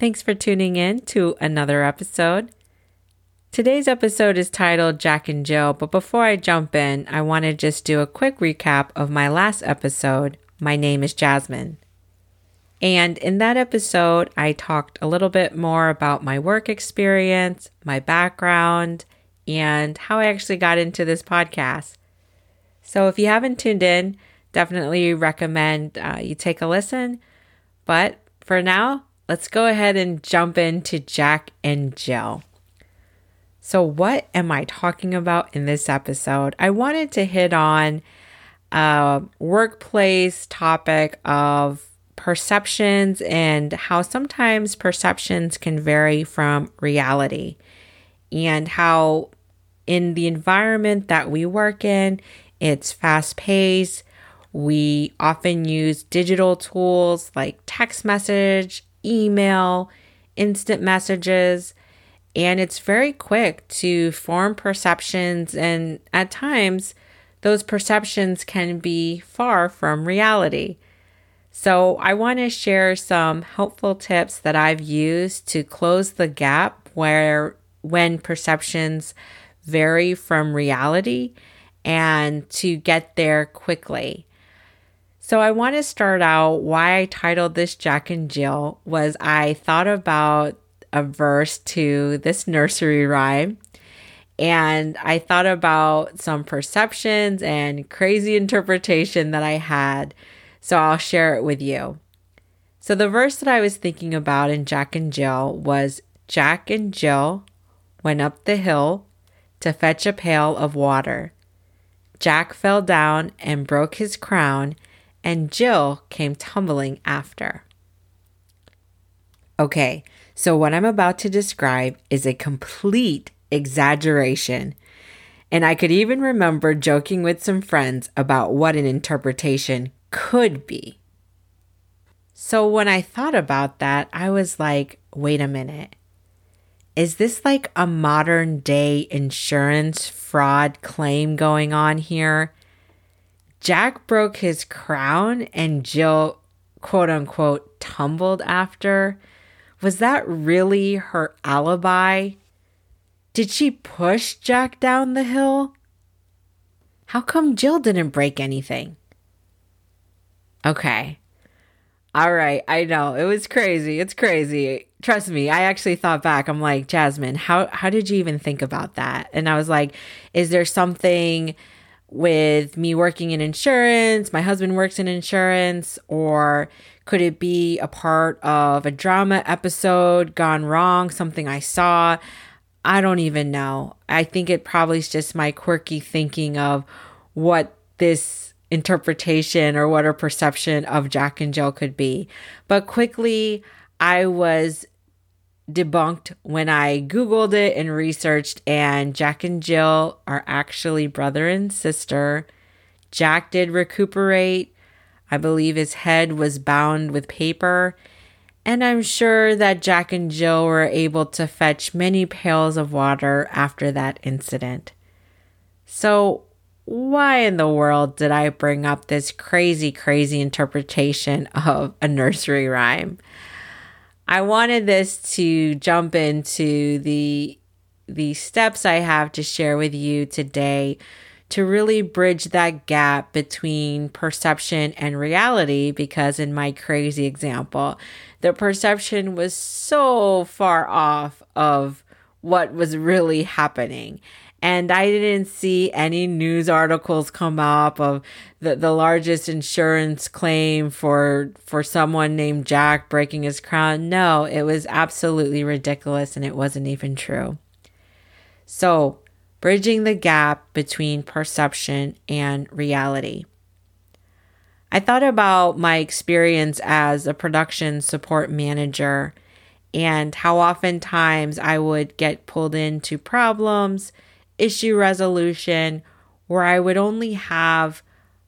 Thanks for tuning in to another episode. Today's episode is titled Jack and Jill, but before I jump in, I want to just do a quick recap of my last episode. My name is Jasmine. And in that episode, I talked a little bit more about my work experience, my background, and how I actually got into this podcast. So if you haven't tuned in, definitely recommend uh, you take a listen. But for now, let's go ahead and jump into Jack and Jill. So, what am I talking about in this episode? I wanted to hit on a workplace topic of perceptions and how sometimes perceptions can vary from reality, and how in the environment that we work in, it's fast paced. We often use digital tools like text message, email, instant messages, and it's very quick to form perceptions. And at times, those perceptions can be far from reality. So, I want to share some helpful tips that I've used to close the gap where when perceptions vary from reality and to get there quickly. So I want to start out why I titled this Jack and Jill was I thought about a verse to this nursery rhyme and I thought about some perceptions and crazy interpretation that I had. So I'll share it with you. So the verse that I was thinking about in Jack and Jill was Jack and Jill went up the hill to fetch a pail of water. Jack fell down and broke his crown and Jill came tumbling after. Okay, so what I'm about to describe is a complete exaggeration. And I could even remember joking with some friends about what an interpretation could be. So when I thought about that, I was like, wait a minute. Is this like a modern day insurance fraud claim going on here? Jack broke his crown and Jill, quote unquote, tumbled after. Was that really her alibi? Did she push Jack down the hill? How come Jill didn't break anything? Okay. All right, I know. It was crazy. It's crazy. Trust me, I actually thought back. I'm like, Jasmine, how how did you even think about that? And I was like, is there something with me working in insurance, my husband works in insurance, or could it be a part of a drama episode gone wrong, something I saw? I don't even know. I think it probably is just my quirky thinking of what this interpretation or what a perception of Jack and Jill could be. But quickly, I was debunked when I Googled it and researched, and Jack and Jill are actually brother and sister. Jack did recuperate. I believe his head was bound with paper. And I'm sure that Jack and Jill were able to fetch many pails of water after that incident. So, why in the world did I bring up this crazy, crazy interpretation of a nursery rhyme? I wanted this to jump into the the steps I have to share with you today to really bridge that gap between perception and reality because in my crazy example the perception was so far off of what was really happening and I didn't see any news articles come up of the, the largest insurance claim for for someone named Jack breaking his crown. No, it was absolutely ridiculous and it wasn't even true. So, bridging the gap between perception and reality. I thought about my experience as a production support manager and how oftentimes I would get pulled into problems issue resolution where I would only have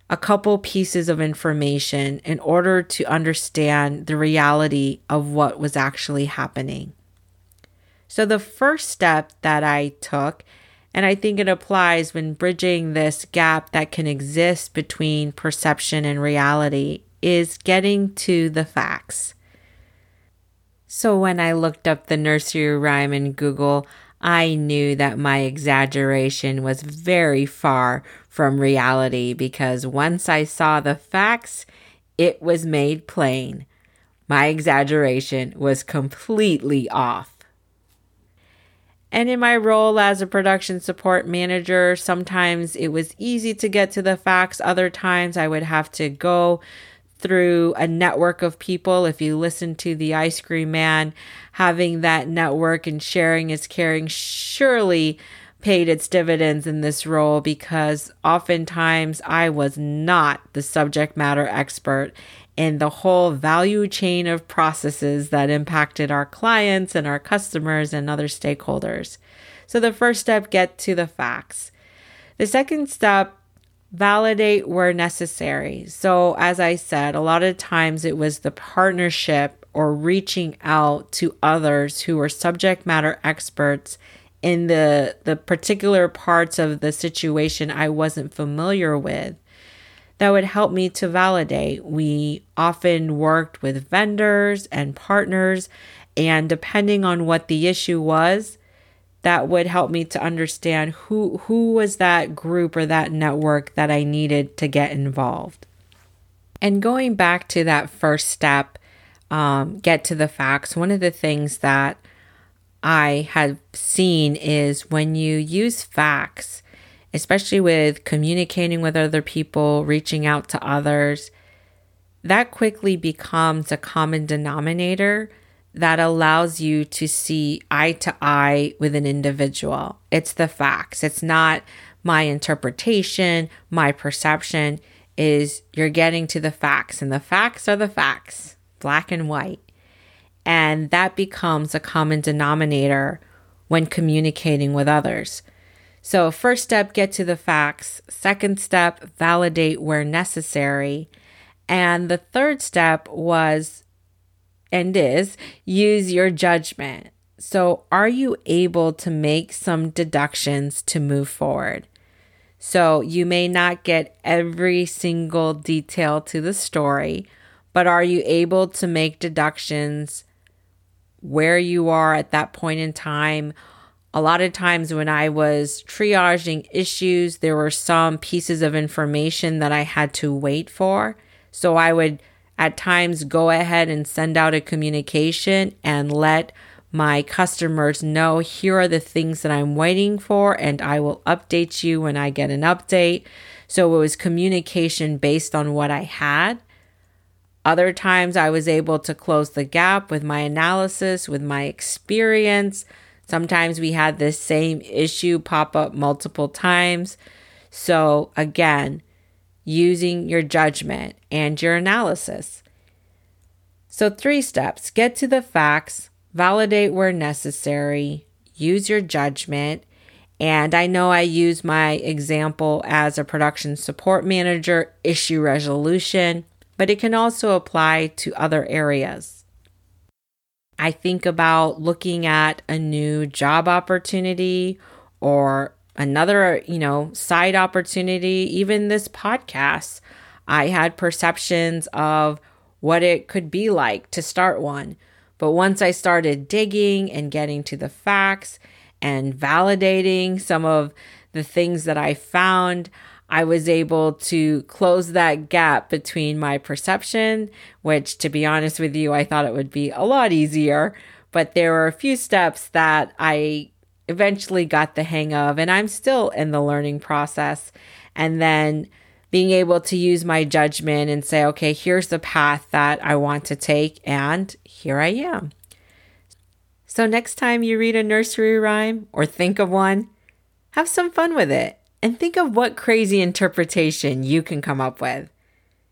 a couple pieces of information in order to understand the reality of what was actually happening. So, the first step that I took, and I think it applies when bridging this gap that can exist between perception and reality, is getting to the facts. So when I looked up the nursery rhyme in Google, I knew that my exaggeration was very far from reality because once I saw the facts, it was made plain. My exaggeration was completely off. And in my role as a production support manager, sometimes it was easy to get to the facts. Other times I would have to go through a network of people. If you listen to the Ice Cream Man, having that network and sharing is caring surely paid its dividends in this role because oftentimes I was not the subject matter expert in the whole value chain of processes that impacted our clients and our customers and other stakeholders. So the first step, get to the facts. The second step, validate where necessary. So, as I said, a lot of times it was the partnership or reaching out to others who were subject matter experts in the the particular parts of the situation I wasn't familiar with that would help me to validate. We often worked with vendors and partners and depending on what the issue was, that would help me to understand who who was that group or that network that I needed to get involved. And going back to that first step, um, get to the facts. One of the things that I have seen is when you use facts, especially with communicating with other people, reaching out to others, that quickly becomes a common denominator that allows you to see eye to eye with an individual. It's the facts. It's not my interpretation, my perception is you're getting to the facts and the facts are the facts, black and white. And that becomes a common denominator when communicating with others. So, first step, get to the facts. Second step, validate where necessary. And the third step was is use your judgment. So, are you able to make some deductions to move forward? So, you may not get every single detail to the story, but are you able to make deductions where you are at that point in time? A lot of times, when I was triaging issues, there were some pieces of information that I had to wait for. So, I would at times go ahead and send out a communication and let my customers know here are the things that I'm waiting for, and I will update you when I get an update. So it was communication based on what I had. Other times I was able to close the gap with my analysis, with my experience. Sometimes we had the same issue pop up multiple times. So again, using your judgment and your analysis. So, three steps get to the facts, validate where necessary, use your judgment. And I know I use my example as a production support manager, issue resolution, but it can also apply to other areas. I think about looking at a new job opportunity or another, you know, side opportunity, even this podcast. I had perceptions of what it could be like to start one. But once I started digging and getting to the facts and validating some of the things that I found, I was able to close that gap between my perception, which, to be honest with you, I thought it would be a lot easier. But there were a few steps that I eventually got the hang of, and I'm still in the learning process. And then being able to use my judgment and say, okay, here's the path that I want to take, and here I am. So, next time you read a nursery rhyme or think of one, have some fun with it and think of what crazy interpretation you can come up with.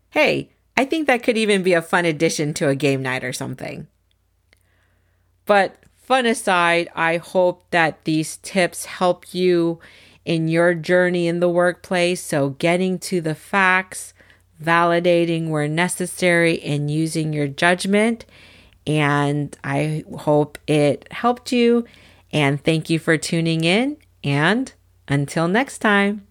Hey, I think that could even be a fun addition to a game night or something. But fun aside, I hope that these tips help you in your journey in the workplace. So, getting to the facts, validating where necessary, and using your judgment. And I hope it helped you. And thank you for tuning in. And until next time.